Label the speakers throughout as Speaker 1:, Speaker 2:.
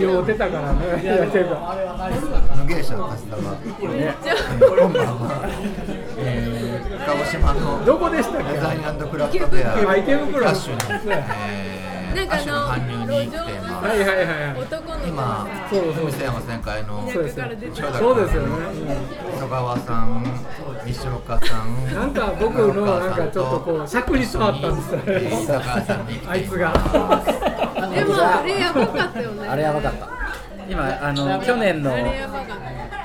Speaker 1: 酔ってたからね。いや、ていうか。
Speaker 2: 芸者のカスタマー。
Speaker 1: ね
Speaker 2: こんばんは。えー鹿児島の
Speaker 1: どこでしたっけ？
Speaker 2: デザインクラフトフェア
Speaker 1: あ池袋
Speaker 2: アッシュ
Speaker 3: なんか
Speaker 2: アッシュの搬入に来て
Speaker 3: あの
Speaker 2: ま
Speaker 1: はいはいはいはい。
Speaker 3: 男の子
Speaker 2: 今
Speaker 1: そうそう
Speaker 2: 店山旋回の
Speaker 1: そうですよね。
Speaker 2: 野川さん、西岡さん、
Speaker 1: なんか僕のなんかちょっとこう尺に触ったんですよあいつが。
Speaker 3: でもあれやばかったよね
Speaker 4: あれやばかった今あの去年の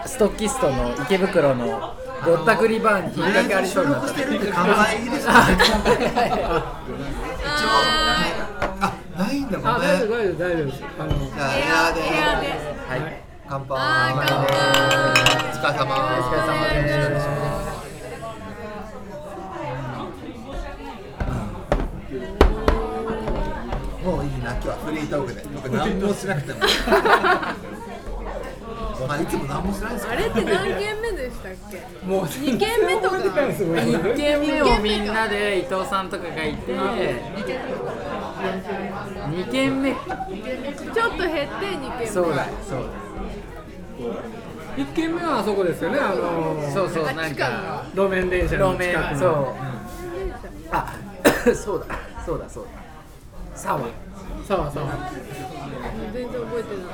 Speaker 4: ストッキストの池袋のぼったくりバーに引っ掛けありそうになった
Speaker 2: してるって考えいいですね。
Speaker 3: は
Speaker 2: あ、ないんだも
Speaker 1: あ、
Speaker 2: ん
Speaker 1: 大丈夫
Speaker 2: ね。
Speaker 1: 大丈夫大丈夫です。あの。
Speaker 2: エアーで
Speaker 3: エアで
Speaker 4: はい
Speaker 2: 乾杯。
Speaker 3: あー乾杯
Speaker 2: お疲れ様。
Speaker 4: お疲れ様です
Speaker 2: もういいな、今日はフリートークで。僕何もしなくても。まあいつも何もしないですか
Speaker 3: あれって何軒目でしたっけ？
Speaker 1: もう
Speaker 3: 二軒目とか。
Speaker 1: すごい
Speaker 4: 1軒目をみんなで伊藤さんとかがいて。2軒目。
Speaker 3: ちょっと減って二軒目。
Speaker 4: そうだ。そう
Speaker 1: 一軒目はあそこですよね。あの
Speaker 4: だそうそう
Speaker 3: あ
Speaker 4: なんか
Speaker 1: 路面電車の
Speaker 4: 路面
Speaker 1: 近くの。
Speaker 4: そう。あ そうだ。そうだそうだサワ
Speaker 1: さあさあ。
Speaker 3: 全然覚えてない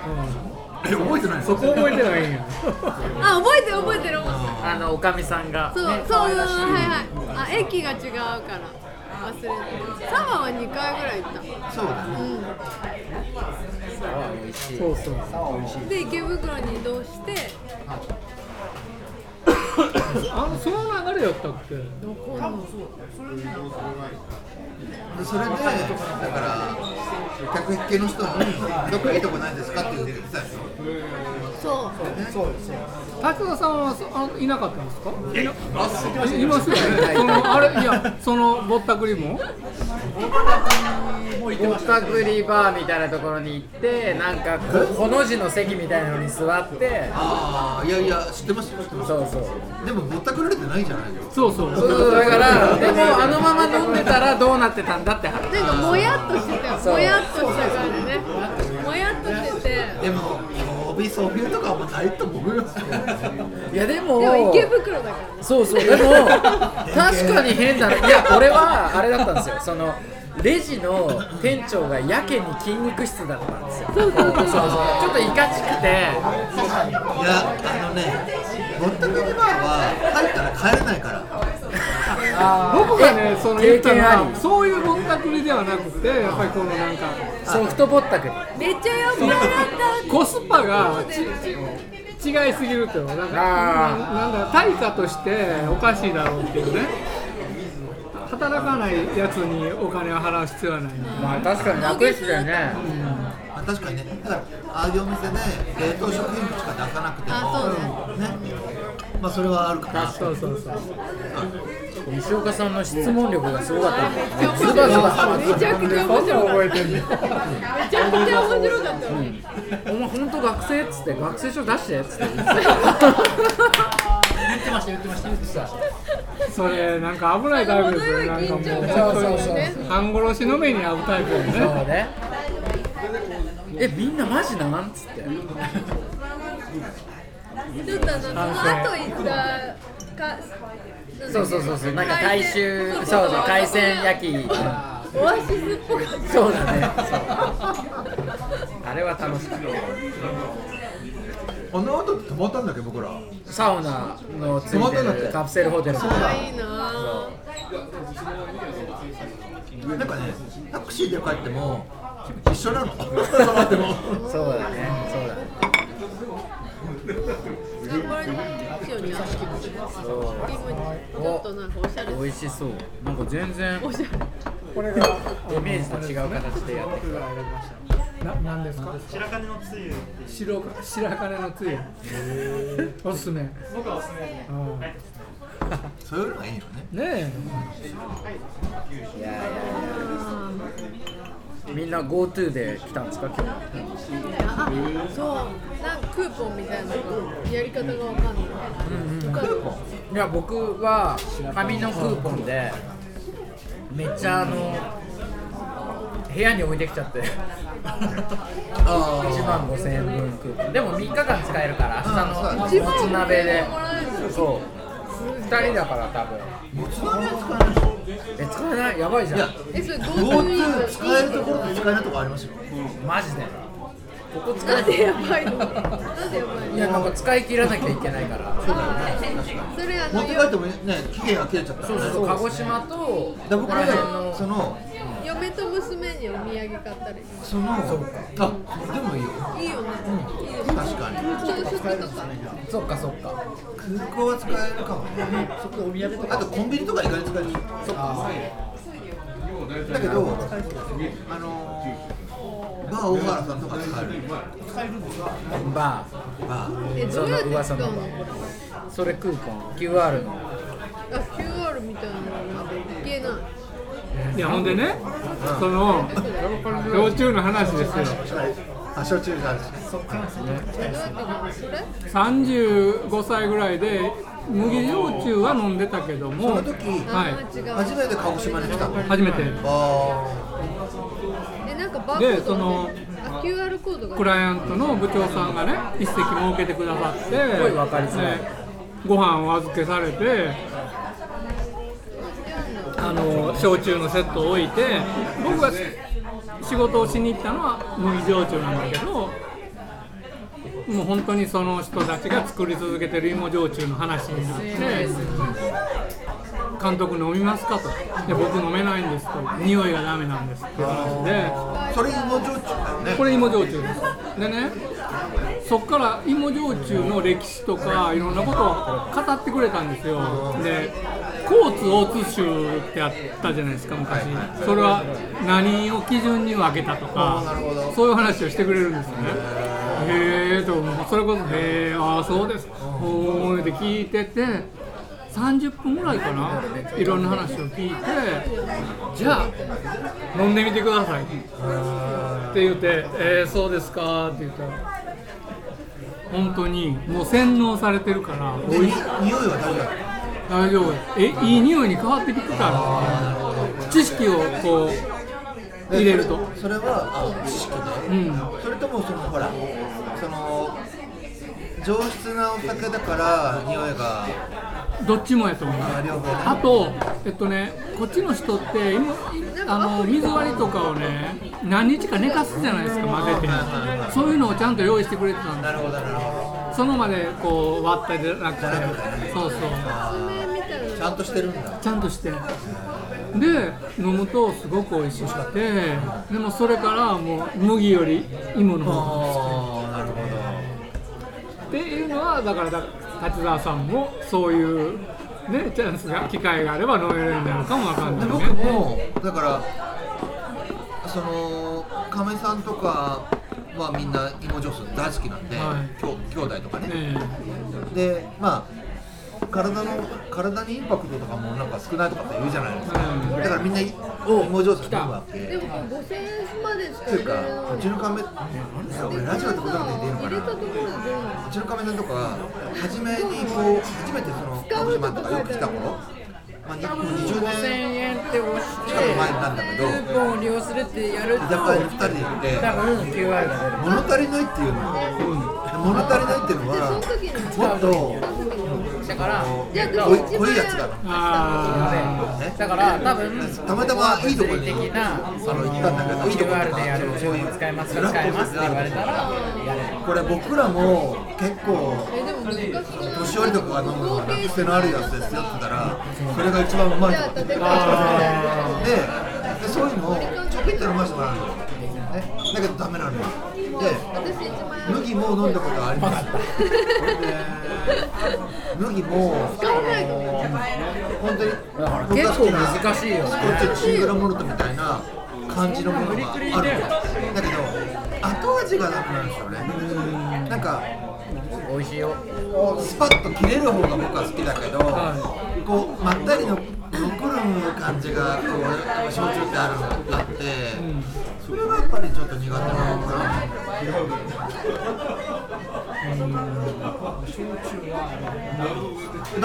Speaker 2: え、覚えてない
Speaker 1: そこ覚えてないんや。
Speaker 3: あ覚えてる覚えてる
Speaker 4: あのおかみさんが
Speaker 3: そう、
Speaker 4: ね
Speaker 3: そう、はいはい。あ、駅が違うから。忘れてる。サワーは2回ぐらい行った。
Speaker 2: そうだね。
Speaker 4: サワ美味しい
Speaker 1: そうそう。
Speaker 3: で、池袋に移動して。
Speaker 1: あのその流れやったっけ？
Speaker 2: でそれで、だから、客引きの人に、どっかいいとこないですかって言ってたでしょ。
Speaker 3: そう。
Speaker 1: 滝田さんはそあいなかったんですか？いないますよね。そのあれいやそのぼったくりも？
Speaker 4: ぼったくりバーみたいなところに行ってなんかここの字の席みたいなのに座って
Speaker 2: ああ、いやいや、知ってますよ、知ってます。
Speaker 4: そうそう
Speaker 2: でも、ぼったくられてないじゃないですか。
Speaker 1: そうそう。
Speaker 4: そうそうだからでもあのまま飲んでたらどうなってたんだって話
Speaker 3: なんかもやっとしてたよ。
Speaker 4: そう
Speaker 3: もやっとした感じね。もやっとしてて。
Speaker 2: でも、帯ソフィーとかはもうないと思うよ。
Speaker 4: いやでも
Speaker 3: でも池袋だからね。
Speaker 4: そうそうでも確かに変だないや俺はあれだったんですよそのレジの店長がやけに筋肉質だったんですよそうそうそうちょっといかちくて
Speaker 2: いや、あのね、ぼったくりバーは入ったら帰れないから。
Speaker 1: 僕がねその言ったのはそういうぼったくりではなくてやっぱりこのなんか
Speaker 4: ソフトぼったくり
Speaker 3: めっちゃ酔っ払った。
Speaker 1: コスパがち違いすぎるっていうのなんか
Speaker 4: あ
Speaker 1: ななんだ対価としておかしいだろうっていうね。働かないやつにお金を払う必要はない。
Speaker 4: まあ確かに楽ですよね。
Speaker 2: まあ、確かにね、だから、ああいうお店で冷凍食品しか出さなくて
Speaker 3: あそう
Speaker 2: も、ね、まあそれはあるかな。
Speaker 1: そうそうそう
Speaker 4: 西岡さんの質問力がすごかった。
Speaker 3: め
Speaker 4: バズバ
Speaker 3: ちゃくちゃ面白かった。めちゃくちゃ面白かったよ。
Speaker 4: お前本当学生っつって学生証出してっつって。
Speaker 1: それなんか危ないタイプですよね。なんかもう
Speaker 3: 緊張
Speaker 4: そう
Speaker 3: 感
Speaker 4: そうそう
Speaker 3: ね。
Speaker 1: 半殺しの目に遭うタイプよ
Speaker 4: そう
Speaker 1: ね
Speaker 4: ねえみんなマジなんっつって
Speaker 3: ちょっとあの、その後行った。か。
Speaker 4: そうそうそうそうなんか大衆そうそう海鮮焼き
Speaker 3: オアシスっぽかった。
Speaker 4: そうだねそうあれは楽しかった
Speaker 2: あの後泊まったんだっけ、僕ら？
Speaker 4: サウナのついて
Speaker 2: 泊まったんだって
Speaker 4: るカプセルホテル
Speaker 3: あいいなぁ。
Speaker 2: なんかね、タクシーで帰っても、一緒なの？
Speaker 4: そうだね。そうだね。そう。美味しそう。なんか全然。
Speaker 1: これ。が
Speaker 4: イメージと違う形でやってる
Speaker 1: ななんですか？
Speaker 5: 白金のつゆ。
Speaker 1: 白か白金のつゆ。おすすめ。
Speaker 5: 僕はおすすめです
Speaker 2: そういうのがいいよね。
Speaker 1: ね
Speaker 4: いやいやいやみんな GoTo で来たんですか？今日。
Speaker 3: あ、そう。なんかクーポンみたいなのやり方がわかんない。わかる
Speaker 4: いや僕は紙のクーポンでめっちゃあの部屋に置いてきちゃって。
Speaker 2: あ
Speaker 4: 1万5000円分クーポン。でも3日間使えるから明日のもつ鍋で。そう。2人だから多分。
Speaker 2: もつ鍋は使えないでしょ
Speaker 4: え使えない？やばいじゃん。
Speaker 2: いや
Speaker 3: えそれ
Speaker 2: GoTo
Speaker 3: GoTo
Speaker 2: 使えるところと使えないところありますよ。
Speaker 4: マジでここ使
Speaker 3: なん
Speaker 4: え
Speaker 3: でやばいの。なんでやばいの
Speaker 4: いやなんか使い切らなきゃいけないから。
Speaker 2: そうだよね
Speaker 3: それあの
Speaker 2: 持って帰ってもね期限が切れちゃった。
Speaker 4: そうそうそう鹿児島と
Speaker 2: だから僕
Speaker 4: ら
Speaker 2: その
Speaker 3: 嫁と娘にお土産買ったり。
Speaker 2: そのあでもいいよ。
Speaker 3: いいよね。いいよね
Speaker 2: 確かに。
Speaker 3: 朝食とか。
Speaker 4: そっかそっか。
Speaker 2: 空港は使えるかもね。そこお土産とか。あとコンビニとか意外に使える。そっか。だけどあのバー大原さんとか使える
Speaker 4: バ
Speaker 2: バー。
Speaker 3: えどうやって使うの
Speaker 4: その？それクーポン？QR の？
Speaker 3: あ QR みたいなのまでいけない。
Speaker 1: いやほんでねその焼酎の話ですよ。
Speaker 2: あ焼酎が
Speaker 3: えどうやって飲むそれ
Speaker 1: ？35歳ぐらいで麦焼酎は飲んでたけども
Speaker 2: その時
Speaker 1: はい。
Speaker 3: あー違う。
Speaker 2: 初めて鹿児島に来たの？
Speaker 1: 初めて。
Speaker 2: あ
Speaker 3: えなんかバーコード
Speaker 1: でその
Speaker 3: あ QR コードが
Speaker 1: クライアントの部長さんがね一席設けてくださって
Speaker 4: ごい分かりづらい
Speaker 1: ねご飯を預けされてあの焼酎のセットを置いて僕が仕事をしに行ったのは麦焼酎なんだけどもう本当にその人たちが作り続けてる芋焼酎の話になって監督飲みますかと。で僕飲めないんですと。匂いがダメなんですって話で。
Speaker 2: あそれ芋焼酎だよね。
Speaker 1: これ芋焼酎です。でねそっから芋焼酎の歴史とかいろんなことを語ってくれたんですよ。で甲津大津州ってあったじゃないですか昔。それは何を基準に分けたとかそういう話をしてくれるんですよね。へえとそれこそへえああそうです。おーって聞いてて30分ぐらいかな。いろんな話を聞いてじゃあ飲んでみてください。って言って「えー、そうですか」って言ったら本当にもう洗脳されてるからおいし
Speaker 2: 匂いは大丈
Speaker 1: 大丈夫。えいい匂いに変わってきてたら知識をこう
Speaker 2: 夫
Speaker 1: 入れると。
Speaker 2: それはあ知識で
Speaker 1: うん。
Speaker 2: それともそのほらその上質なお酒だから匂いが
Speaker 1: どっちもやと思う。
Speaker 2: あ
Speaker 1: とえっとねこっちの人って今あの水割りとかをね何日か寝かすじゃないですか混ぜて。そういうのをちゃんと用意してくれてたんで
Speaker 2: なるほどなるほ
Speaker 1: その場でこう割ったりじゃなくて。そうそう。
Speaker 2: ちゃんとしてるんだ。
Speaker 1: ちゃんとして。で飲むとすごく美味しくて。でもそれからもう麦より芋の方が
Speaker 2: ああなるほ
Speaker 1: っていうのはだからだ立沢さんもそういうねチャンスが機会があれば飲めるようになるかもわかんない
Speaker 2: ど
Speaker 1: ね。
Speaker 2: 僕もだからその亀さんとかはみんな芋上手大好きなんで、
Speaker 1: はい。
Speaker 2: きょ兄弟とかね。
Speaker 1: ね
Speaker 2: でまあ体の体にインパクトとかもなんか少ないとかって言うじゃないですか、
Speaker 1: うん。
Speaker 2: だからみんな芋上手。に飲むわけ
Speaker 3: でもこれ5000円までしか
Speaker 2: っていうか
Speaker 3: 入れれない。う
Speaker 2: ちの亀俺ラジオってことで言っていいのかな。
Speaker 3: 入れたところでどうなの。
Speaker 2: うちの亀さんとか初めにこう初めてその鹿児島とかよく来た頃、まあ、にもう20
Speaker 4: 5000
Speaker 2: 年
Speaker 4: 円って押して
Speaker 2: 近く前なんだけど
Speaker 4: クーポンを利用するってやると
Speaker 2: 居酒屋に2人で行って
Speaker 4: 多分 QR が出る
Speaker 2: 物足りないっていうの。物足りないっていうの
Speaker 3: でその
Speaker 2: はもっと
Speaker 4: だから
Speaker 3: じゃあ
Speaker 2: 濃い
Speaker 3: 私
Speaker 2: 濃いやつが
Speaker 4: だから多分
Speaker 2: たまたまいいとこに
Speaker 4: 的なその
Speaker 2: 行ったんだけどいいとこ
Speaker 4: QR でやる
Speaker 2: そういう
Speaker 4: 使えますか使えますって言われたら
Speaker 2: これ僕らも結構年寄りとかが飲むのが楽癖のあるやつですよって言ったらそれが一番うまいとで。でそういうのをちょびっと飲ませてもらうの、ね、だけどダメなのよ麦も飲んだことあります麦も
Speaker 3: 使わないの
Speaker 2: 本当に僕
Speaker 4: 結構難しいよ。
Speaker 2: スコッチのシングルモルトみたいな感じのものがあるだけど後味がなくなるんですよねなんか
Speaker 4: 美味しいよ
Speaker 2: スパッと切れる方が僕は好きだけど、こうまったりの残る感じがこう焼酎ってあるのがあって、それがやっぱりちょっと苦手なのかな。ダ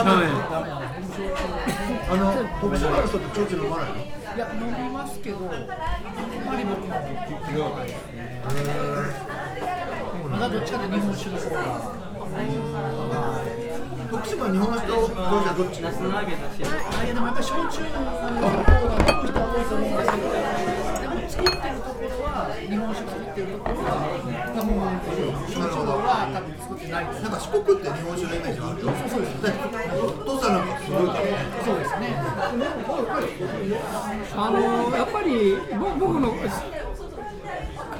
Speaker 2: メあの、徳島の人って焼酎飲まないの
Speaker 5: いや飲みますけど
Speaker 6: まり僕も量がですねまだどっちかと日本酒の方が
Speaker 2: 徳島日本酒とどうじゃどっち
Speaker 6: あいやでもやっぱ焼酎の方が多いと思うんですけどってるところは日本酒作ってるところは多分焼酎は多分作ってない
Speaker 2: なんか四国って日本酒のイメージがあるよそうですねお父さんなんかすごいからね
Speaker 6: そうですね
Speaker 1: あのやっぱりぼ僕の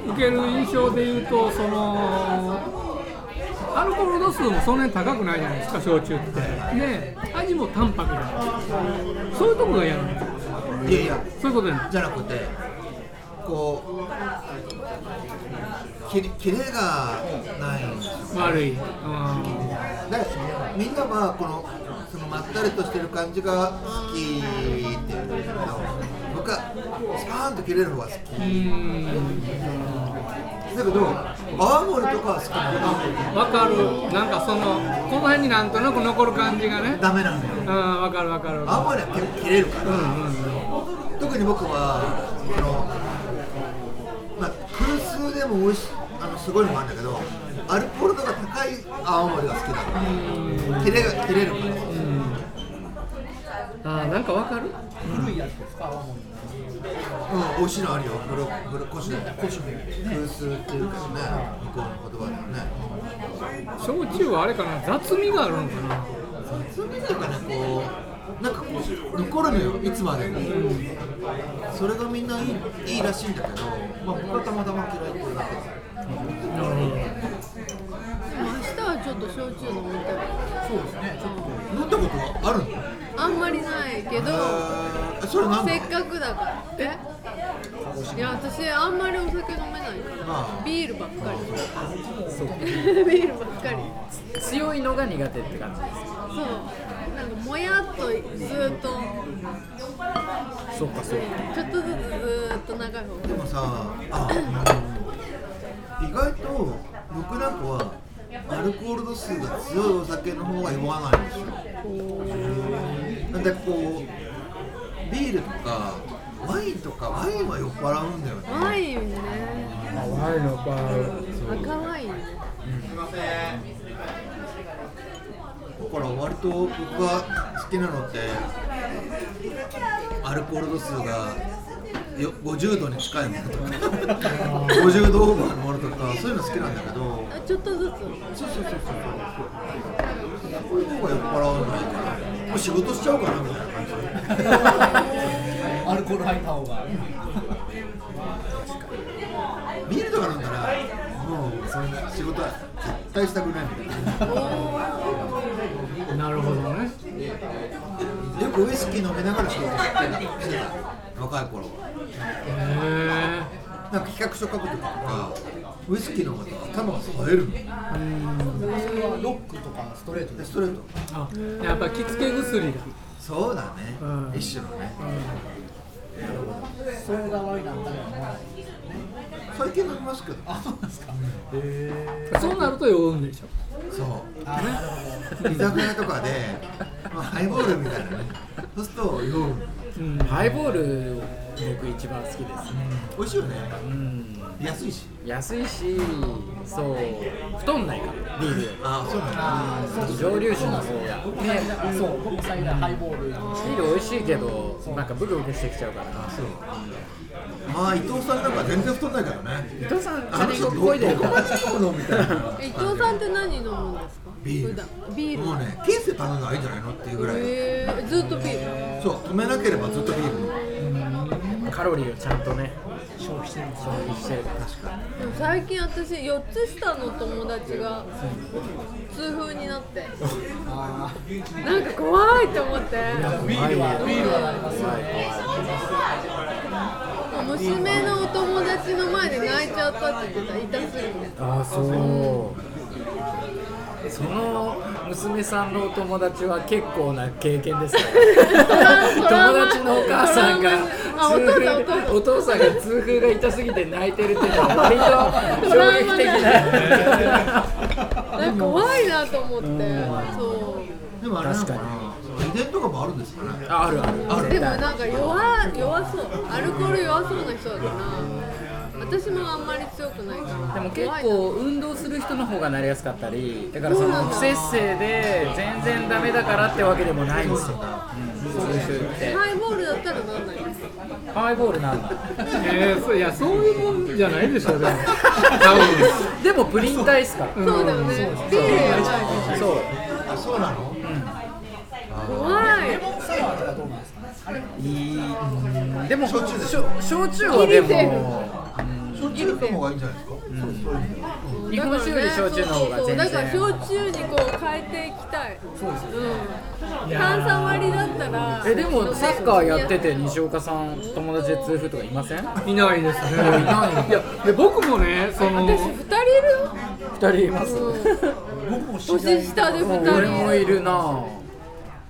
Speaker 1: 受ける印象で言うとそのアルコール度数もそんなに高くないじゃないですか焼酎って。で味も淡白だ。そういうとこが嫌なんです
Speaker 2: いやいや
Speaker 1: そういうこと
Speaker 2: じゃなくて。こうきキレがない。んですよ
Speaker 1: 悪い、うん
Speaker 2: でみんなはこのそのまったりとしてる感じが好きって言う僕はスパーンと切れる方が好き。だけど泡盛とかは好きなの
Speaker 1: わかる。なんかそのこの辺になんとなく残る感じがね。
Speaker 2: ダメなんだよ。
Speaker 1: うんわかるわかる
Speaker 2: 泡盛は結構切れるから、特に僕はあの、でも美味しあのすごいのもあるんだけどアルコール度が高い泡盛が好きなの。切れが切れるから。
Speaker 1: あーなんかわかる？
Speaker 6: 古いやつですか泡盛
Speaker 2: うん、美味しいのあるよ。ブロブロコシュコシュ空数っていうかね、向こうの言葉だよね。
Speaker 1: 焼酎はあれかな雑味があるのかな
Speaker 2: そういう意味でかね、こう、なんかこう、残るのよ、いつまでも。それがみんないいいいらしいんだけど、まあ、僕はたまたま嫌いっていうだけ。で。
Speaker 3: でも明日はちょっと焼酎飲みたい。
Speaker 6: そうですね。ちょっと。
Speaker 2: 飲んだことはあるの
Speaker 3: あんまりないけど
Speaker 2: えーそれなん
Speaker 3: せ
Speaker 2: だ
Speaker 3: っかくだから。え？いや私あんまりお酒飲めないから。
Speaker 2: ああ。
Speaker 3: ビールばっかり。
Speaker 4: そう。
Speaker 3: ビールばっかり。
Speaker 4: 強いのが苦手って感じです
Speaker 3: そうもやっとずーっと
Speaker 4: そうかそうか
Speaker 3: ちょっとずつずーっと長い方
Speaker 2: でもさ、あ、意外と僕なんかはアルコール度数が強いお酒の方が酔わないんですよ。なんでこうビールとかワインとかワインは酔っ払うんだよね。
Speaker 3: ワインね。
Speaker 1: ワインの場合
Speaker 3: 赤ワインね。
Speaker 2: だから割と僕が好きなのってアルコール度数がよ50度に近いものとか50度オーバーのものとかそういうの好きなんだけど
Speaker 3: あちょっとずつ？
Speaker 2: そうそうそうそう。こう。いう方が酔っ払わないから。もう仕事しちゃおうかなみたいな感じ。
Speaker 6: アルコール入った方が。
Speaker 2: ビールとか飲んだらもうそんな仕事は絶対したくないみたいな
Speaker 1: なるほどね。
Speaker 2: よくウイスキー飲みながら仕事してたしてた若い頃。は
Speaker 1: へ
Speaker 2: なんか企画書書く時とかウイスキーの方が頭が冴えるの。
Speaker 6: それはロックとかストレートで
Speaker 2: ストレート
Speaker 1: ーあやっぱ着付け薬だ。
Speaker 2: そうだね、
Speaker 1: うん。
Speaker 2: 一種のね、
Speaker 6: それが悪いなんだよ
Speaker 2: 最近飲みますけど
Speaker 6: あそうなんですか
Speaker 1: そうなると酔うんでしょ。
Speaker 2: そう。
Speaker 6: あなるほど。
Speaker 2: 居酒屋とかで、まあ、ハイボールみたいなね。そうすると酔う
Speaker 1: うん。
Speaker 4: ハイボール僕一番好きです
Speaker 2: 美味しいよね
Speaker 4: うん。
Speaker 2: 安いし。
Speaker 4: 安いしそう。太んないからビールより。
Speaker 2: ああそうなんだ。
Speaker 4: 蒸留酒の方が。
Speaker 6: ねそう僕も最近ハイボール。
Speaker 4: ビール美味しいけどなんかブクブクしてきちゃうから。
Speaker 2: まあ伊藤さんなんか全然太んないからね。
Speaker 4: 伊藤さん
Speaker 2: あの人ど
Speaker 4: チャリンコこいでる
Speaker 2: こま
Speaker 4: から
Speaker 2: で飲むのみたいな。
Speaker 3: 伊藤さんって何飲むんですか？
Speaker 2: ビール。
Speaker 3: ビール。
Speaker 2: もうねケースで頼んだらいいんじゃないのっていうぐらい。
Speaker 3: へー。ずっとビール。
Speaker 2: そう止めなければずっとビール。の
Speaker 4: カロリーをちゃんとね消費してる消費してる確か
Speaker 3: でも最近私4つ下の友達が痛風になって。なんか怖いと思って。
Speaker 6: ビールはビールはなりますよ
Speaker 3: 娘のお友達の前で泣いちゃったって言ってた。痛すぎて。
Speaker 4: ああそうその娘さんのお友達は結構な経験ですね。友達のお母さんが
Speaker 3: あお父さんお父さん。
Speaker 4: お父さんが痛風が痛すぎて泣いてるっていうのは割と衝撃的な。
Speaker 3: なんか怖いなと思って。そう。
Speaker 2: でもあれ
Speaker 4: 確か
Speaker 2: 遺伝とかもあるんですかね。
Speaker 4: ああるある。
Speaker 2: ある
Speaker 3: でもなんか弱弱そう。アルコール弱そうな人だから私もあんまり強くないから
Speaker 4: でも結構運動する人の方がなりやすかったりだからその不節制で全然ダメだからってわけでもないんですよ、うん、そういう人って
Speaker 3: ハイボールだったらなんない
Speaker 4: ハイボールなんだ。
Speaker 1: えー、そういやそういうもんじゃないでしょでも。
Speaker 4: でもプリン体っすか？ら、
Speaker 3: そうだよね。ビールやばい
Speaker 4: そう
Speaker 2: あそうなの？
Speaker 3: 怖い。
Speaker 6: レモンサワーとかどうなんですか？
Speaker 4: いい。うん。でも
Speaker 2: 焼酎
Speaker 4: はでも
Speaker 2: 焼酎の方がいいんじゃないですか、そうそう。いう
Speaker 4: 日本酒より焼酎の方が全然。
Speaker 3: だから焼酎にこう変えていきたい。そうですうん。炭酸割りだったら。
Speaker 4: えでもサッカーやってて西岡さん友達で痛風とかいません？
Speaker 1: いないですね。いやで僕もねその
Speaker 3: 私二人いるよ。
Speaker 4: 二人います。
Speaker 6: 僕も
Speaker 3: 年下で二
Speaker 4: 俺も
Speaker 3: 人
Speaker 4: いるな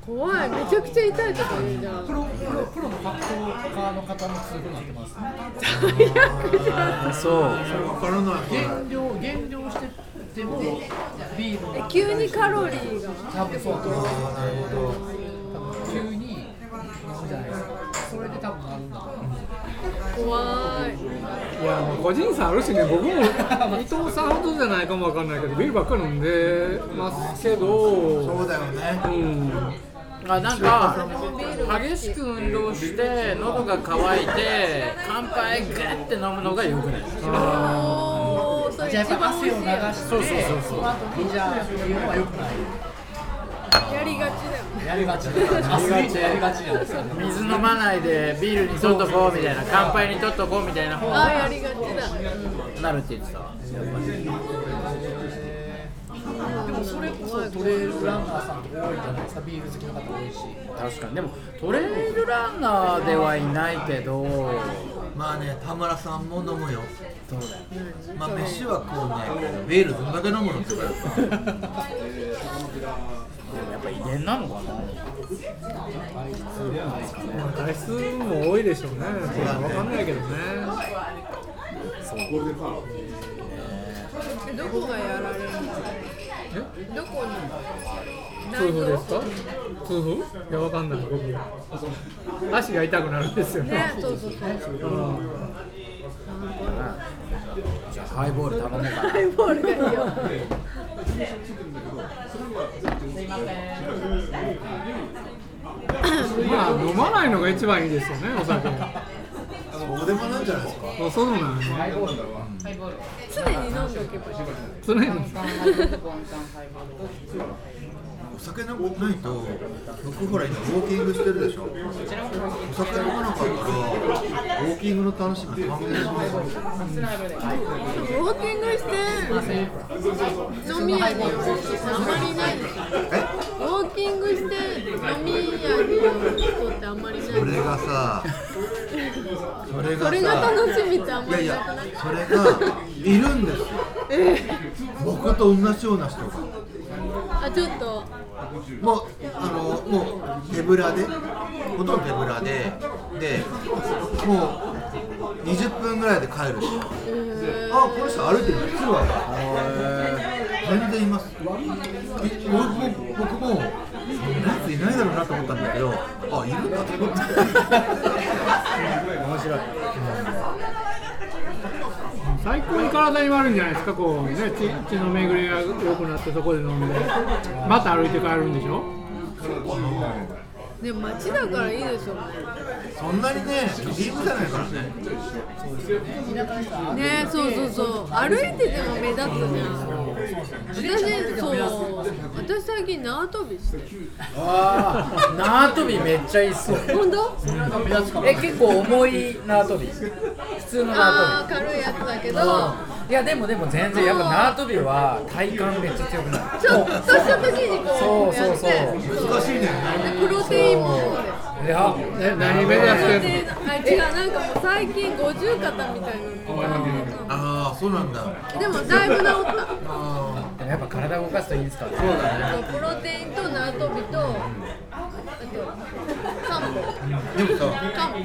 Speaker 3: 怖い。めちゃくちゃ痛いとか言うじゃん。
Speaker 6: プロプロプロの格闘家の方の痛風になってます
Speaker 4: そう。
Speaker 2: わからない
Speaker 6: 減量減量しててもビールが
Speaker 3: 急にカロリーが。
Speaker 6: 多分そうだと思う
Speaker 2: なるほど。
Speaker 6: 多分急に飲むじゃないですか。それで多分なるんだと思う
Speaker 3: 怖い
Speaker 1: いやもう個人差あるしね。僕も伊藤さんほどじゃないかもわかんないけどビールばっかり飲んでますけど。
Speaker 2: そうだよね。
Speaker 1: うん
Speaker 4: あなんか激しく運動して喉が渇いて乾杯グッて飲むのが良くない。
Speaker 3: おー。それ
Speaker 6: じゃあやっぱ汗を流
Speaker 3: 味しいやつ
Speaker 6: してその後にじゃあっていうのは良くない
Speaker 3: やりがちだよね
Speaker 6: やりがちアスリートやりがちなんですよね
Speaker 4: 水飲まないでビールに取っとこうみたいな乾杯に取っとこうみたいな方
Speaker 3: あーや
Speaker 4: が
Speaker 3: りがちだ。
Speaker 4: なるって言ってたわ。
Speaker 6: でもそれこそトレイルランナーさんとか多いじゃないですかビール好きの方多いし。
Speaker 4: 確かに。でもトレイルランナーではいないけど
Speaker 2: まあね田村さんも飲むよ。
Speaker 4: そうだよ
Speaker 2: まあ飯は食うねんけどビールどんだけ飲むのって言われる
Speaker 4: でもやっぱ遺伝なのかな。
Speaker 1: 体質も多いでしょうね。それはわかんないけどね。
Speaker 3: えどこがやられるの？
Speaker 1: え
Speaker 3: どこに？
Speaker 1: 痛風ですか？痛風？いやわかんない。僕足が痛くなるんですよ
Speaker 3: ね。
Speaker 1: ね
Speaker 3: そうそうそう
Speaker 1: う。ん
Speaker 4: じゃあハイボール頼もうかな。
Speaker 3: ハイボールがいいよ
Speaker 1: まあ飲まないのが一番いいですよねお酒
Speaker 2: そうでもないんじゃないですか？
Speaker 1: そうそうなんよね。
Speaker 3: 常に飲んでおけば。
Speaker 1: 常に
Speaker 2: お酒飲まないと僕ほら今ウォーキングしてるでしょ。お酒飲まなかったらウォーキングの楽しみ半減しますよ
Speaker 3: ウォーキングして飲み屋に寄る。人あんまりいないでしょウォーキングして飲み屋に寄る人ってあんまりいない。
Speaker 2: それがさそれがさ
Speaker 3: それが楽しみってあん。ま
Speaker 2: いやいや
Speaker 3: りなくない
Speaker 2: それがいるんですよ。僕と同じような人が。
Speaker 3: あちょっと。
Speaker 2: もうあのもう手ぶらでほとんど手ぶらででもう20分ぐらいで帰るし。
Speaker 3: え
Speaker 2: あこの人歩いてるんだすぐわかる全然います。い僕もやついないだろうなと思ったんだけどあいるんだと思って
Speaker 4: 面白い
Speaker 1: 最高に体に悪いんじゃないですかこうね血の巡りが良くなってそこで飲んでまた歩いて帰るんでしょ
Speaker 3: でも街だからいいでしょ
Speaker 2: そんなにねリームじゃないからね
Speaker 3: ねそうそうそう歩いてても目立つじゃん私そう私最近縄跳びしてる。
Speaker 4: ああ縄跳びめっちゃいいっすよ。
Speaker 3: 本当
Speaker 4: え結構重い縄跳び。普通の縄
Speaker 3: ああ軽いやつだけど
Speaker 4: 跳び。いやでもでも全然やっぱ縄跳びは体幹めっちゃ強くなる。
Speaker 3: ちょっとした時にこうやって
Speaker 4: そうそうそう
Speaker 2: 難しいね。
Speaker 3: でプロテインもそうです
Speaker 4: いや
Speaker 1: え何目指
Speaker 3: プ
Speaker 1: してんの？
Speaker 3: あ違うなんかもう最近五十肩みたいな
Speaker 2: ああそうなんだ。
Speaker 3: でもだいぶ治った。
Speaker 2: あ
Speaker 4: でもやっぱ体動かすといいですか？
Speaker 3: そうプロテインと縄跳びとあと漢
Speaker 2: でもさ
Speaker 3: 漢方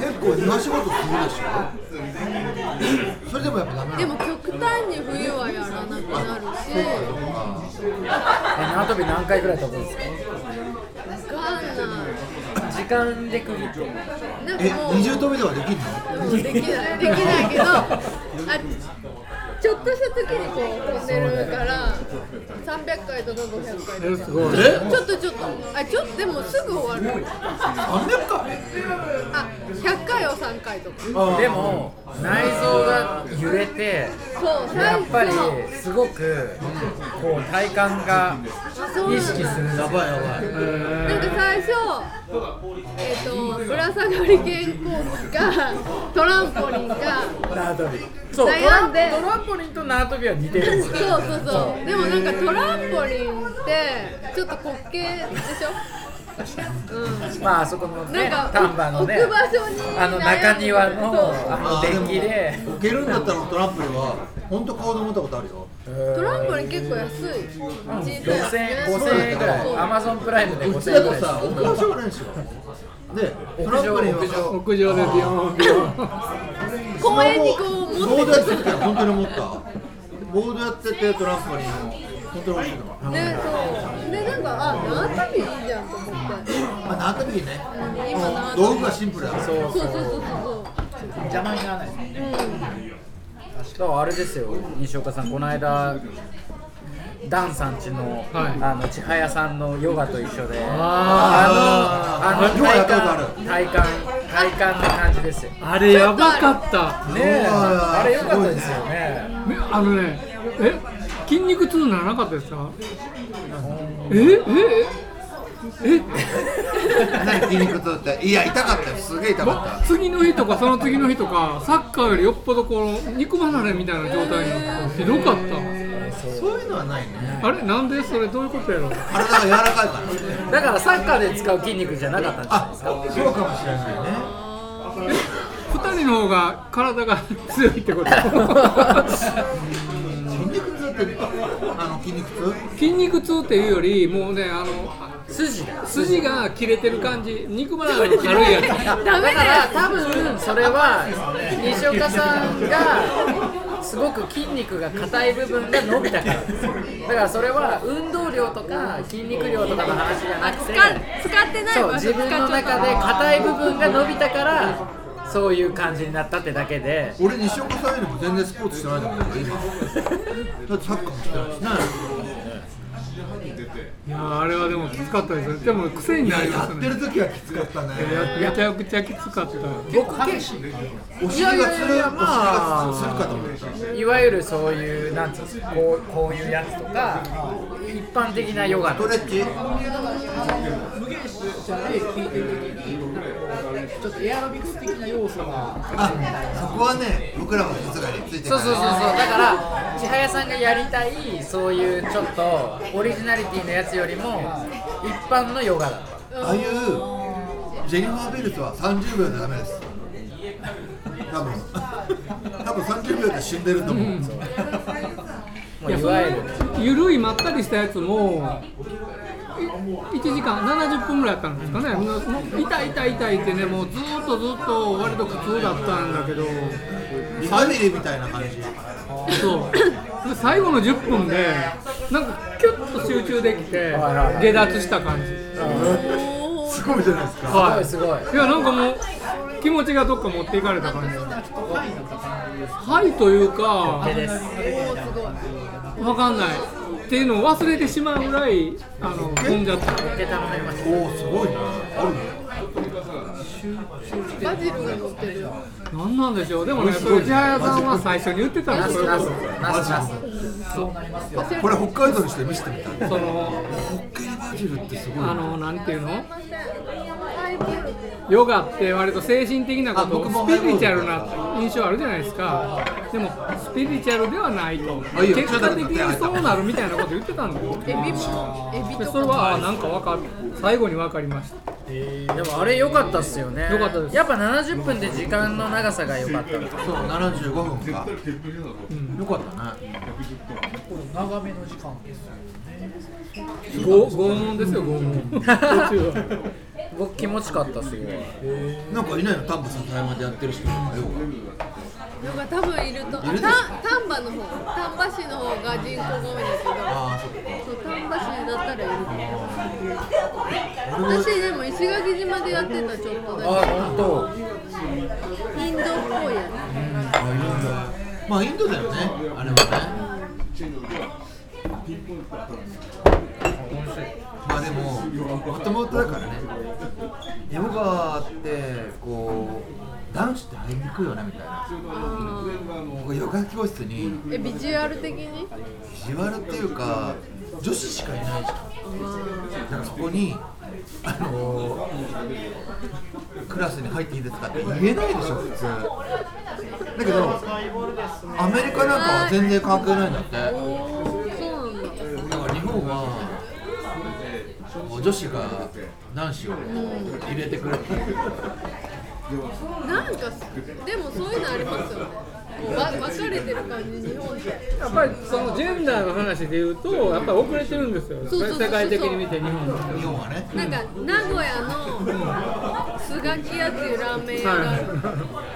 Speaker 2: 結構庭仕事するでしょ？それでもやっぱダメなの？
Speaker 3: でも極端に冬はやらなくなるし。
Speaker 4: え縄跳び何回ぐらい飛ぶんですか？時間で区切って。
Speaker 3: なんかもう
Speaker 2: 二重跳びとかできんの？
Speaker 3: できない。できないけどあちょっとした時にこう飛んでるから300回とか500回とか
Speaker 1: えすごい
Speaker 2: え
Speaker 3: ちょっとちょっと。あちょっとでもすぐ終わる。
Speaker 2: 300回？
Speaker 3: あ100回を3回とか。
Speaker 4: でも内臓が揺れて
Speaker 3: そう
Speaker 4: やっぱりすごくこう体幹が意識する。
Speaker 2: やばいやばい。
Speaker 3: なんか最初えっ、とぶら下がり肩甲骨か トランポリンか。
Speaker 4: 縄跳び。そうトラン
Speaker 3: 悩んで。
Speaker 4: トランポリンと縄跳びは似てる。んですよ
Speaker 3: そうそうそう。でもなんかトランポリンってちょっと滑稽でしょ？うん。
Speaker 4: まああそこの
Speaker 3: なん
Speaker 4: ね
Speaker 3: か
Speaker 4: 丹波のね
Speaker 3: 置く場所に
Speaker 4: あの中庭の
Speaker 3: そう
Speaker 4: あのデッキで。
Speaker 2: 置けるんだったらトランプリは本当顔で持ったことあるよ。
Speaker 3: トランポリン結構安い。
Speaker 4: 5000円5000円ぐらい。アマゾンプライムで5000
Speaker 2: うちだ
Speaker 4: 円ぐらい。
Speaker 2: とさ置く場所がないんですよ。でトランプリン。は
Speaker 1: 屋上でビヨーンビヨーン
Speaker 3: 公園にこう持
Speaker 2: ボードやって
Speaker 3: って
Speaker 2: る時は本当に思った。ボードやっててトランポリンを本当に思ってた
Speaker 3: ねそう。でなんかあ縄跳びいいじゃんと思って。
Speaker 2: まあ縄跳びね。
Speaker 3: うん今縄跳び。
Speaker 2: 道具がシンプルだ。から
Speaker 4: そう
Speaker 3: そうそうそうそう。
Speaker 6: 邪魔にならないですね。
Speaker 3: そう
Speaker 4: だからあれですよ。西岡さんこの間ダンさんちの、
Speaker 1: はい。
Speaker 4: あの千早さんのヨガと一緒で。
Speaker 1: あ
Speaker 4: あのあの
Speaker 2: ヨガやったことあ
Speaker 4: 体
Speaker 2: る
Speaker 4: 幹体幹体幹って感じですよ。ね
Speaker 1: あれやばかった。
Speaker 4: え。
Speaker 2: うわ
Speaker 4: あれ良かったですよね。
Speaker 1: めあのねえ？筋肉痛ならなかったですか？え？え？え？
Speaker 2: 何筋肉痛って？いや痛かったよ。すげえ痛かった。
Speaker 1: 次の日とかその次の日とかサッカーよりよっぽどこう肉離れみたいな状態に。なってひどかった。
Speaker 2: そういうのはないね。
Speaker 1: あれ？なんで？それどういうことやろ？う
Speaker 2: 体が柔らかいから
Speaker 4: だからサッカーで使う筋肉じゃなかったんじゃない
Speaker 2: あ
Speaker 4: ですか？
Speaker 2: そうかもしれないね。
Speaker 1: 二人の方が体が強いってこと？
Speaker 2: 筋 肉痛ってあの筋肉痛？
Speaker 1: 筋肉痛っていうよりもうねあの
Speaker 4: 筋だ
Speaker 1: 筋が切れてる感じ。肉離れの軽いやつ。
Speaker 4: だから多分それは西岡さんがすごく筋肉が硬い部分が伸びたから。だからそれは運動量とか筋肉量とかの話じゃなくて
Speaker 3: 使使ってない
Speaker 4: 自分の中で硬い部分が伸びたからそういう感じになったってだけで。
Speaker 2: 俺西岡さんよりも全然スポーツしてないと思うよ今だってサッカーもしてないしね。
Speaker 1: いやーあれはでもきつかったですよ。でも癖になりますね
Speaker 2: やってる時はきつかったね。
Speaker 1: やめちゃくちゃきつかった
Speaker 4: 僕結
Speaker 2: お尻がつるお尻がつる
Speaker 4: まあ
Speaker 2: かと思った。
Speaker 4: いわゆるそういうなんつうんですかこうこういうやつとか一般的なヨガの
Speaker 2: ストレッチ。
Speaker 6: 無限者で聞いてる時にちょっとエアロビクス的な要素が。
Speaker 2: あそこはね僕らも実がについて
Speaker 4: そうそうそうそう。だから千早さんがやりたいそういうちょっとオリジナリティのやつよりも一般のヨガだった。
Speaker 2: ああいうジェニファー・ベルツは30秒でダメです。多分。多分30秒で死んでると思う、
Speaker 4: もう
Speaker 1: いやそ
Speaker 4: いわゆる
Speaker 1: のゆるいまったりしたやつも1時間70分ぐらいやったんですかね。もう痛い痛い痛いってねもうずーっとずっと割と苦痛だったんだけど。
Speaker 2: リハビリみたいな感じ
Speaker 1: そう。で最後の10分でなんかキュッと集中できて下脱した感じ。
Speaker 2: すごいじゃないですか。
Speaker 1: はい。
Speaker 4: すごいすごい。
Speaker 1: いやなんかもう気持ちがどっか持っていかれた感じ。はいというか
Speaker 4: 手です
Speaker 3: おーすごい。
Speaker 1: わかんないっていうのを忘れてしまうぐらいあの飛んじゃった
Speaker 2: おおすごいな。ある
Speaker 3: バジルが乗ってる
Speaker 1: なんなんでしょう。でもねそれ千早さんは最初に言ってたんで。すよ
Speaker 4: ナスナスナス
Speaker 2: これ北海道にして見せてみたい。
Speaker 1: その
Speaker 2: ホッケーバジルってすごい
Speaker 1: あのなんていうの？ヨガって割と精神的なこ
Speaker 2: あ僕も
Speaker 1: とスピリチュアルな印象あるじゃないですか。でもスピリチュアルではないと結果的にそうなるみたいなこと言ってたんだよでそれはあなんかわかる。最後に分かりました。
Speaker 4: でもあれ良かったっすよね。
Speaker 1: 良かったです。
Speaker 4: やっぱ70分で時間の長さが良かった
Speaker 2: そう75分か、よかったね。
Speaker 6: 長めの時間です
Speaker 1: ご拷問ですよ拷問。途中は
Speaker 4: 僕気持ちかったっすよ。
Speaker 2: なんかいないの？丹波さん台湾でやってる人とか。よ
Speaker 3: のが多分いるとあ丹波の方丹波市の方が人口が多いんですけど
Speaker 2: ああそっか。
Speaker 3: そう丹波市だったらいる。私でも石垣島でやってたちょっと
Speaker 4: あ
Speaker 3: だ
Speaker 4: 本当。
Speaker 3: けインドっぽいや
Speaker 2: まあインドだよね。あれはね。まあでももともとだからね。ヨガってこう男子って入りにくいよねみたいな。僕ヨガ教室に。
Speaker 3: ーえビジュアル的に？
Speaker 2: ビジュアルっていうか女子しかいないじゃん。だからそこにあのークラスに入っていいですかって言えないでしょ普通。だけどアメリカなんかは全然関係ないんだって。だか
Speaker 3: おーそうなんだ。
Speaker 2: ら日本は女子が男子を入れてくれて。
Speaker 3: なんかでもそういうのありますよね。分かれてる感じ日本って
Speaker 1: やっぱりそのジェンダーの話で言うとやっぱり遅れてるんですよ。世界的に見て日本は
Speaker 2: 日本はね
Speaker 3: なんか名古屋のスガキ屋っていうラーメン屋がある。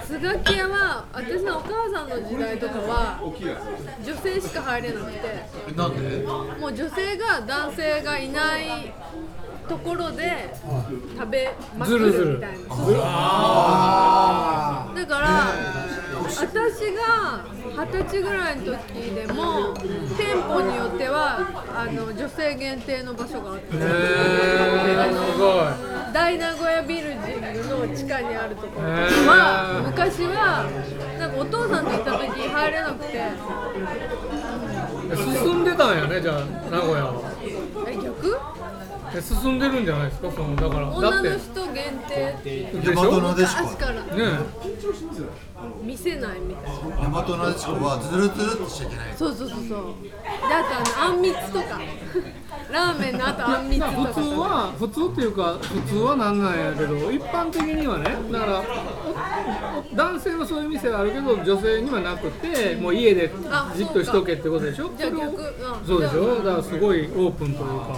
Speaker 3: スガキ屋は私のお母さんの時代とかは女性しか入れなくて。
Speaker 2: なんで？
Speaker 3: もう女性が男性がいないところで食べまく
Speaker 1: ずるずる
Speaker 3: るみたいな。だから私が二十歳ぐらいの時でも店舗によってはあの女性限定の場所があって
Speaker 1: へーすご
Speaker 3: 大名古屋ビルジングの地下にあるところ
Speaker 1: へ
Speaker 3: は
Speaker 1: ー。
Speaker 3: 昔はなんかお父さんと行った時入れなくて。
Speaker 1: い進んでたんやねじゃあ名古屋は進んでるんじゃないですか？そのだからだ
Speaker 3: 女
Speaker 1: って。
Speaker 3: の人限定。
Speaker 2: 大和なでしこ。
Speaker 3: 昔から
Speaker 1: ね
Speaker 3: 見せないみたいな。
Speaker 2: 大和なでしこはズルズルってしちゃいけない。
Speaker 3: そうそうそうそう。であとあのあんみつとか。ラーメンのあとあんみつとか。
Speaker 1: 普通は普通っていうか普通はなんなんやけど一般的にはねだからおお男性はそういう店があるけど女性にはなくてもう家で
Speaker 3: あ
Speaker 1: じっとしとけってことでしょ？
Speaker 3: じゃあ逆。うん。
Speaker 1: そうでしょ？だからすごいオープンというか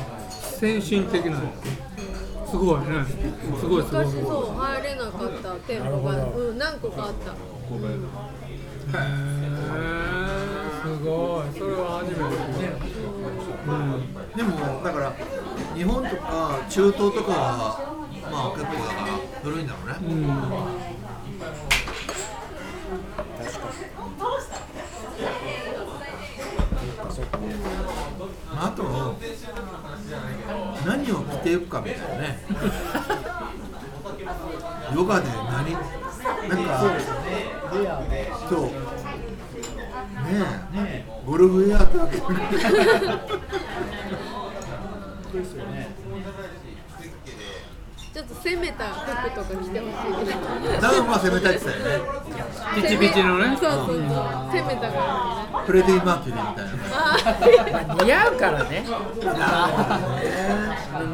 Speaker 1: 先進的な。すごいね。すごいすごい
Speaker 3: 昔そう入れなかった店舗がうん何個かあった。
Speaker 1: へー。すごい。それは初めてうん。
Speaker 2: でもだから日本とか中東とかはまあ結構だから古いんだろうね、あと何を着ていくかみたいなね。ヨガで何？なんかそう。ねえ。ゴルフウェアってわけ
Speaker 3: ちょっと攻めた服とか着てほしいです
Speaker 2: ダウンは攻めたいって言ってたよね。
Speaker 1: ピチピチのね。
Speaker 3: そうそうそう。攻めたからね
Speaker 2: フレディ・マーキュリーみたいな
Speaker 3: あ
Speaker 4: 似合うからね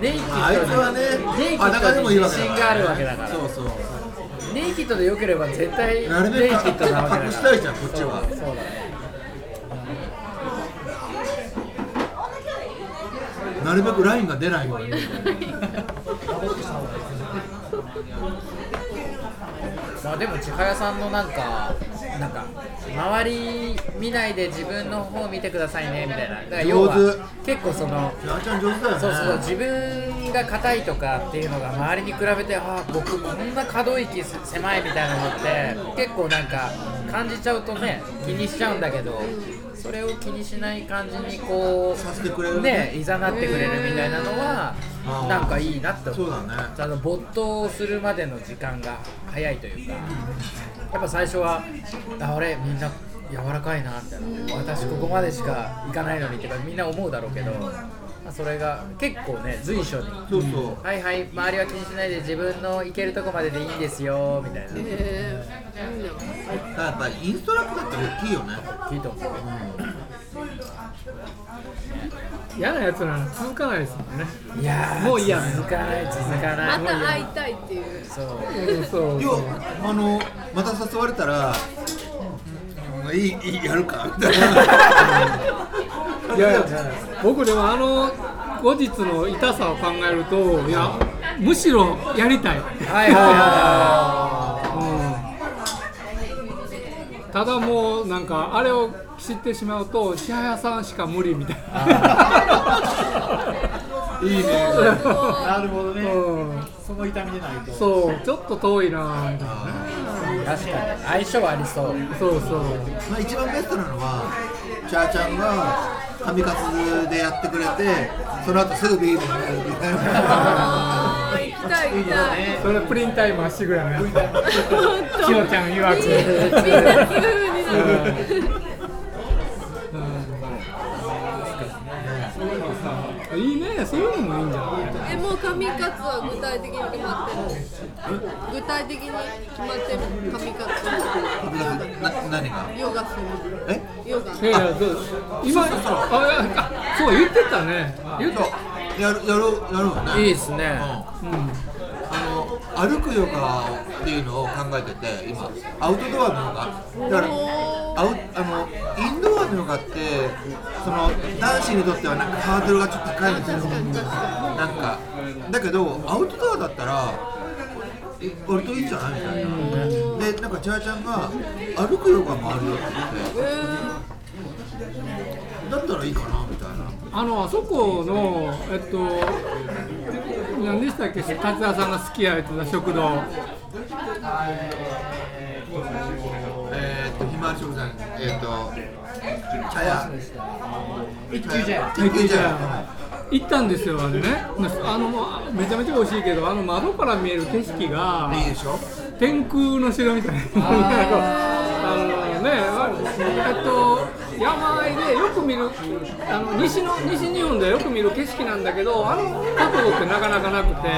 Speaker 4: ネイキッ
Speaker 2: あいつはね
Speaker 4: ネイキッドに自信があるわけだから。
Speaker 2: そうそう。
Speaker 4: ネイキッドで良ければ絶対
Speaker 2: なるべく隠したいじゃんこっちは。
Speaker 4: そうそうだね。
Speaker 2: なるべくラインが出ないように
Speaker 4: まあでも千早さんのなんかなんか周り見ないで自分の方見てくださいねみたいな。だから要は
Speaker 2: 上手。
Speaker 4: 結構その
Speaker 2: ちゃん上手だよね。
Speaker 4: そうそう自分が硬いとかっていうのが周りに比べてああ僕こんな可動域狭いみたいなのって結構なんか感じちゃうとね気にしちゃうんだけどそれを気にしない感じにこ
Speaker 2: させてくれる
Speaker 4: うねいざなってくれるみたいなのはなんかいいなって思
Speaker 2: そうだね。
Speaker 4: あの没頭するまでの時間が早いというかやっぱ最初はあ俺みんな柔らかいなみたいな私ここまでしか行かないのにってかみんな思うだろうけど、まあ、それが結構ね随所に。
Speaker 2: そうそう。
Speaker 4: はいはい周りは気にしないで自分の行けるとこまででいいんですよみたいな。
Speaker 3: えー、
Speaker 2: だからやっぱりインストラクターって大きいよね。
Speaker 4: いいと思う
Speaker 1: 嫌なやつなら続かないですもんね。
Speaker 4: いやー
Speaker 1: もういいや
Speaker 4: 続かない続かない
Speaker 3: また会いたいっていう。
Speaker 4: そう。
Speaker 1: うんそう。
Speaker 2: 要はあのまた誘われたらうんいいいいやるかみたいな。
Speaker 1: いやいや僕でもあの後日の痛さを考えるといやむしろやりたい、
Speaker 4: はいはいは
Speaker 1: うん、ただもうなんかあれを知ってしまうと千早さんしか無理みたいな。いいね。
Speaker 6: なるほどね。
Speaker 1: うん。
Speaker 6: その痛みでないと。
Speaker 1: そう。ちょっと遠いなみたいな。
Speaker 4: 確かに。相性ありそう。
Speaker 1: そうそう。
Speaker 2: まあ、一番ベストなのはチャーちゃんが髪カツでやってくれてその後すぐビール飲めるみたいな。
Speaker 3: あー行きたい行きたい。
Speaker 1: それプリンタイマーしぐらいのやつ。
Speaker 3: 本
Speaker 1: きよちゃん曰く。
Speaker 3: みんなすぐになる
Speaker 1: いいねそういうのもいいんじゃない？
Speaker 3: えもう髪カツは具体的に決まってる。具体的に決まってる。髪カツ
Speaker 2: な何が？
Speaker 3: ヨガす
Speaker 2: え？
Speaker 3: るヨガ。
Speaker 1: いやいやどう？今ああそう言ってたね。言って
Speaker 2: そう。やるやるやるわね。
Speaker 4: いいですね。
Speaker 2: うん。
Speaker 1: うん。
Speaker 2: あの歩くヨガっていうのを考えてて今。アウトドアのヨガ。だからアウあのインドアのヨガってその男子にとってはなんかハードルがちょっと高いんですよ。なんかだけどアウトドアだったら割といいんじゃないみたいな。でなんかチャーちゃんが歩くヨガもあるよって言ってだったらいいかなみたいな。
Speaker 1: あのあそこのえっと何でしたっけ？達也さんが好きや言ってた食堂。
Speaker 2: えーっとひまわり食材えーっと茶屋。
Speaker 6: 一級じゃん
Speaker 2: 一級茶屋。
Speaker 1: 行ったんですよあれね。あのめちゃめちゃ美味しいけどあの窓から見える景色が
Speaker 2: いいでしょ？
Speaker 1: 天空の城みたいな。あのねえっと山あいでよく見るあの西の西日本ではよく見る景色なんだけどあの角度ってなかなかなくて。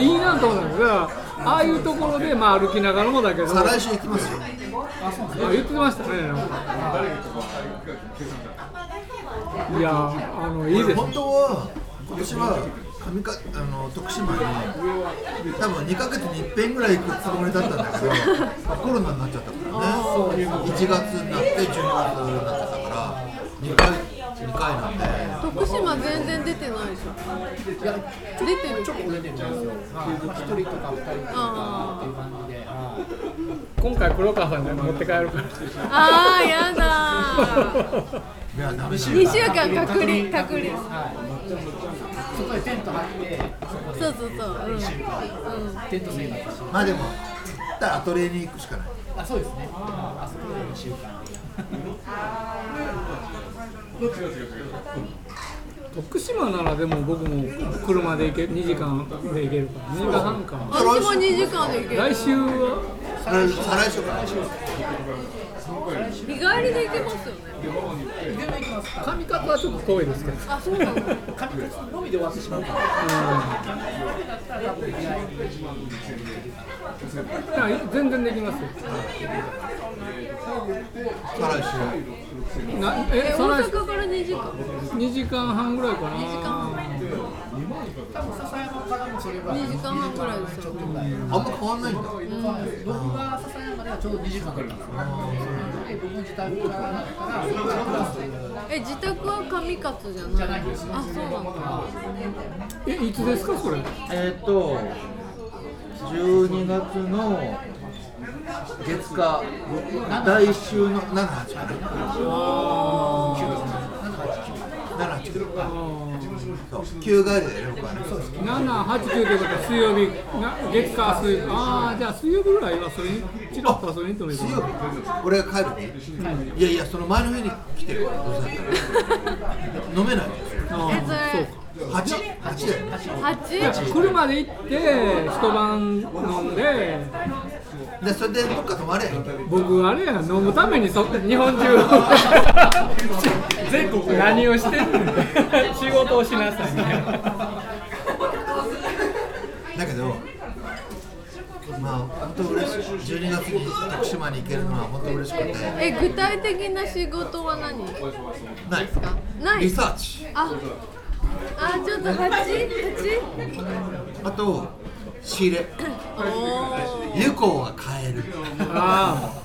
Speaker 1: いいなと思ったんですだからああいうところで、まあ、歩きながらもだけど。
Speaker 2: 再来週行きますよ。
Speaker 1: あ言ってましたね。いやあのいいです。
Speaker 2: 本当は今年は上かあの徳島に多分2ヶ月に一遍ぐらい行くつもりだったんだけどコロナになっちゃったからね。1月になって12月になっちゃったから2回2回なんで。
Speaker 3: 徳島全然出てないでしょ。
Speaker 6: いや
Speaker 3: 出てる
Speaker 6: ちょっと出てるんですよまあ一人とか二人とかっていう感じで。
Speaker 1: 今回黒川さんに持って帰るから
Speaker 3: あーやだ。
Speaker 2: いや
Speaker 3: 2週間隔離隔離。
Speaker 6: そこでテント張って
Speaker 3: そうそうそう。うん、うん、
Speaker 6: テント生活
Speaker 2: まあでもただアトリエに行くしかない。
Speaker 6: あそうですね。あそこで2週間
Speaker 1: 徳島ならでも僕も車で行け2時間で行けるから2時間半か。
Speaker 3: あっちも2時間で行ける。
Speaker 1: 来週は
Speaker 2: 再来週から
Speaker 3: 日帰りで行けますよね。
Speaker 1: 上方はちょっと遠いですけど
Speaker 3: あそうなの
Speaker 6: 紙のみで終わってしまうから
Speaker 1: 全然できますよな
Speaker 3: え
Speaker 1: えそれ
Speaker 3: 大阪から2時間
Speaker 1: 2時間半ぐらいかな
Speaker 3: 2時間半
Speaker 6: 多分笹山からもそれは
Speaker 3: 2時間半ぐらいですよ
Speaker 2: あんま変わんないんだ
Speaker 6: 僕が笹山ではちょうど2時間かかったんです僕自宅からだったら
Speaker 3: え自宅は上勝じゃない
Speaker 6: じゃないです
Speaker 3: あそうなんだ。
Speaker 1: えいつですかそれ？
Speaker 2: えっ、と12月の月火来週の78かな。78そう9帰りだよね僕はね
Speaker 1: 789ということは水曜日。な月火水ああじゃあ水曜日ぐらいはそれにチロッと遊びに行ってもいいか
Speaker 2: 水曜日。俺が帰るねいやいやその前の日に来てる飲めない
Speaker 1: ああそうか
Speaker 2: 8? 8だよね。
Speaker 3: 8?
Speaker 1: 車で行って一晩飲んで
Speaker 2: でそれでどっか泊まれ
Speaker 1: 僕あれや飲むためにそ日本中 全国何をしてるんだ仕事をしなさい。ね
Speaker 2: だけどまあ本当嬉しい。12月に徳島に行けるのは本当嬉しくて。
Speaker 3: え具体的な仕事は何？
Speaker 2: ない。
Speaker 3: か？ない。
Speaker 2: リサーチ。
Speaker 3: ああちょっと 8? 8?
Speaker 2: あと仕入れ。湯港が買える。
Speaker 1: あ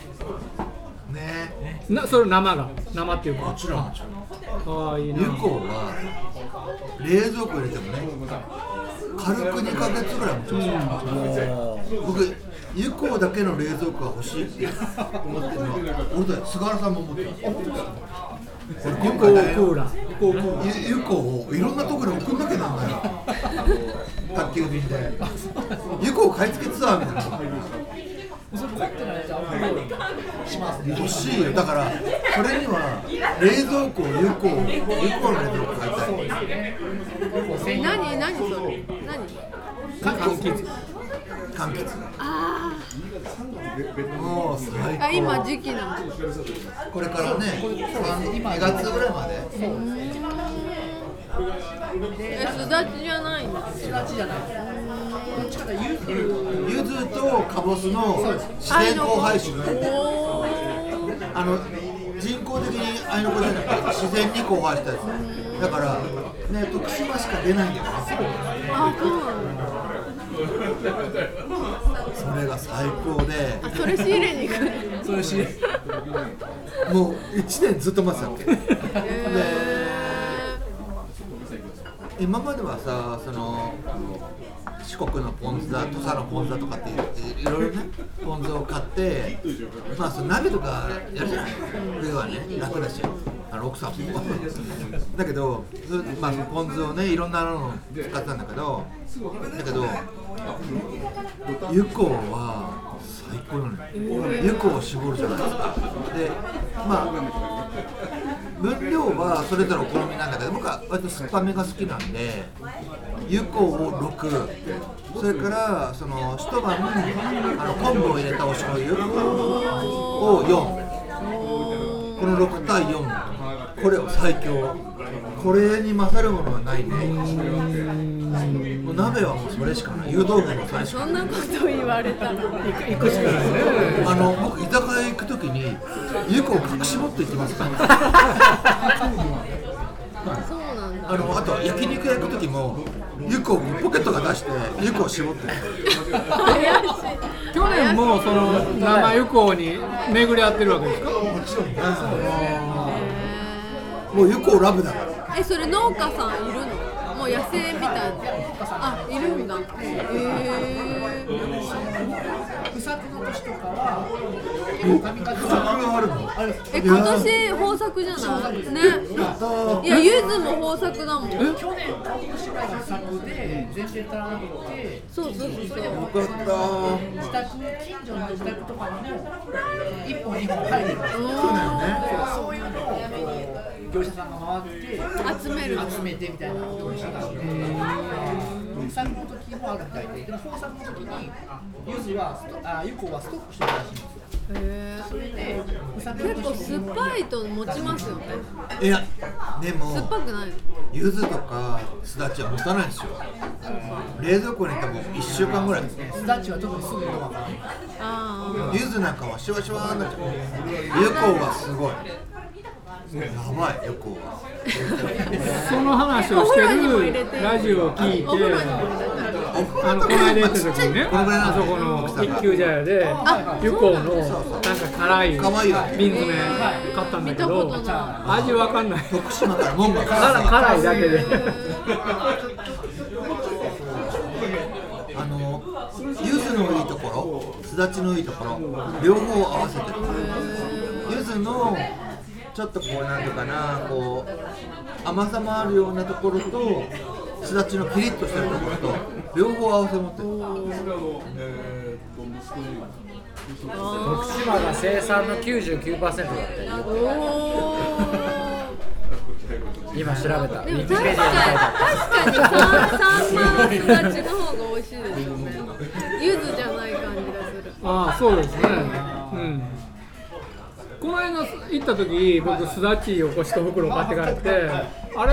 Speaker 2: ね。
Speaker 1: あなそれ生が生っていうか。
Speaker 2: もちろん。もちろん
Speaker 1: ああいいな。
Speaker 2: 湯港は冷蔵庫入れてもね軽く2ヶ月ぐらい持ちますよ。僕湯港だけの冷蔵庫が欲しいって。思ってるのは俺だよ菅原さんも思って
Speaker 6: こうこう
Speaker 2: ゆゆこをいろんなところに送んなきゃなんないの宅急便でゆこを買い付けツアーみたいな。
Speaker 6: しますね
Speaker 2: 欲しいよ。だからそれには冷蔵庫をゆこをゆこの冷蔵庫買いたい。
Speaker 3: え何何それ？何？
Speaker 2: 柑橘柑橘
Speaker 3: あ
Speaker 2: もう最高
Speaker 3: ーあ今時期なの
Speaker 2: これからね2月ぐらいまで
Speaker 3: えすだちじゃないんだ
Speaker 6: すだちじゃない。どっちかというと柚子
Speaker 2: 柚子とかぼすの自然交配種
Speaker 3: おー
Speaker 2: あの人工的にあいの子じゃなくて自然に交配したやつ。だからね徳島しか出ないんだよね。
Speaker 3: あそうなんだ。
Speaker 2: それが最高で。
Speaker 3: あそれ仕入れに行くの？
Speaker 6: それし
Speaker 2: もう1年ずっと待ってたわけ。
Speaker 3: へ
Speaker 2: 今まではさその四国のポン酢だ土佐のポン酢だとかっていろいろねポン酢を買ってまあその鍋とかやるじゃない。上はね楽だし。あの奥さんも。だけど、まあ、そのポン酢をねいろんなの使ってたんだけどだけど湯香は最高なのよ湯香を絞るじゃないですか。でまあ分量はそれぞれお好みなんだけど僕は割と酸っぱめが好きなんで湯こを6それからその一晩あの昆布を入れたお醤油を4この6対4これを最強。これに勝るものはないね。もう鍋はもうそれしかない。湯豆腐もそれしかない。
Speaker 3: そんなこと言われたら。
Speaker 1: 行くしかないね。
Speaker 2: あの僕居酒屋行くときに湯香を隠し持って行ってますから。
Speaker 3: そうなんだ。
Speaker 2: あのあと焼肉屋行く時も湯香をポケットが出して湯香を絞って。
Speaker 1: 去年もその生湯港に巡り合ってるわけですか？
Speaker 2: もちろん。ね
Speaker 3: へ
Speaker 2: もう湯香ラブだから。
Speaker 3: ーえそれ農家さんいるの？もう野生みたいな。あいるんだ。へえ
Speaker 6: 不作の年とかは
Speaker 3: 今年豊作じゃない？ね。いやゆずも豊作だもん。
Speaker 6: 去年一昨年ぐらいが作で全然足らなくて
Speaker 3: そうそうそうそう
Speaker 2: よかった
Speaker 6: 自宅近所の自宅とかにも1本2本入る
Speaker 2: そうだよね
Speaker 6: そういうのを業者さんが回って
Speaker 3: 集める。
Speaker 6: 集めてみたいなことをしてたんで不作の時もあるみたいででも豊作の時に柚子はストあユコはストックしてるらしいんですよ。
Speaker 3: へ結構
Speaker 6: 年
Speaker 3: 酸っぱいと持ちますよね。
Speaker 2: いやでも
Speaker 3: 酸っぱくない。の
Speaker 2: 柚子とかすだちは持たないんですよ。冷蔵庫にいても1週間ぐらい
Speaker 6: すだちは特にすぐ色る
Speaker 3: あ
Speaker 2: 柚子なんかはシュワシュワになっちゃう。湯香はすごいやばい湯香は
Speaker 1: その話をしてるラジオを聞いてあのこの間行った時にねあそこの一級茶屋で湯港のなんか辛い瓶詰め買ったんだけど味わかんない。
Speaker 2: 徳島から門が
Speaker 1: 辛辛いだけで。
Speaker 2: あの柚子のいいところすだちのいいところ両方合わせてる。柚子のちょっとこうなんていうかなこう甘さもあるようなところとすだちのキリッとしてるところと両方合わせ持ってる
Speaker 4: 徳島が生産の99%だったよ。今調べたウィキペディ
Speaker 3: 確か
Speaker 4: アに書いてあ
Speaker 3: に確かにさんまはすだちの方が美味しいですよね柚子じゃない感じがする
Speaker 1: ああそうですね。うん。この間行った時僕すだちをこう一袋買って帰ってあれ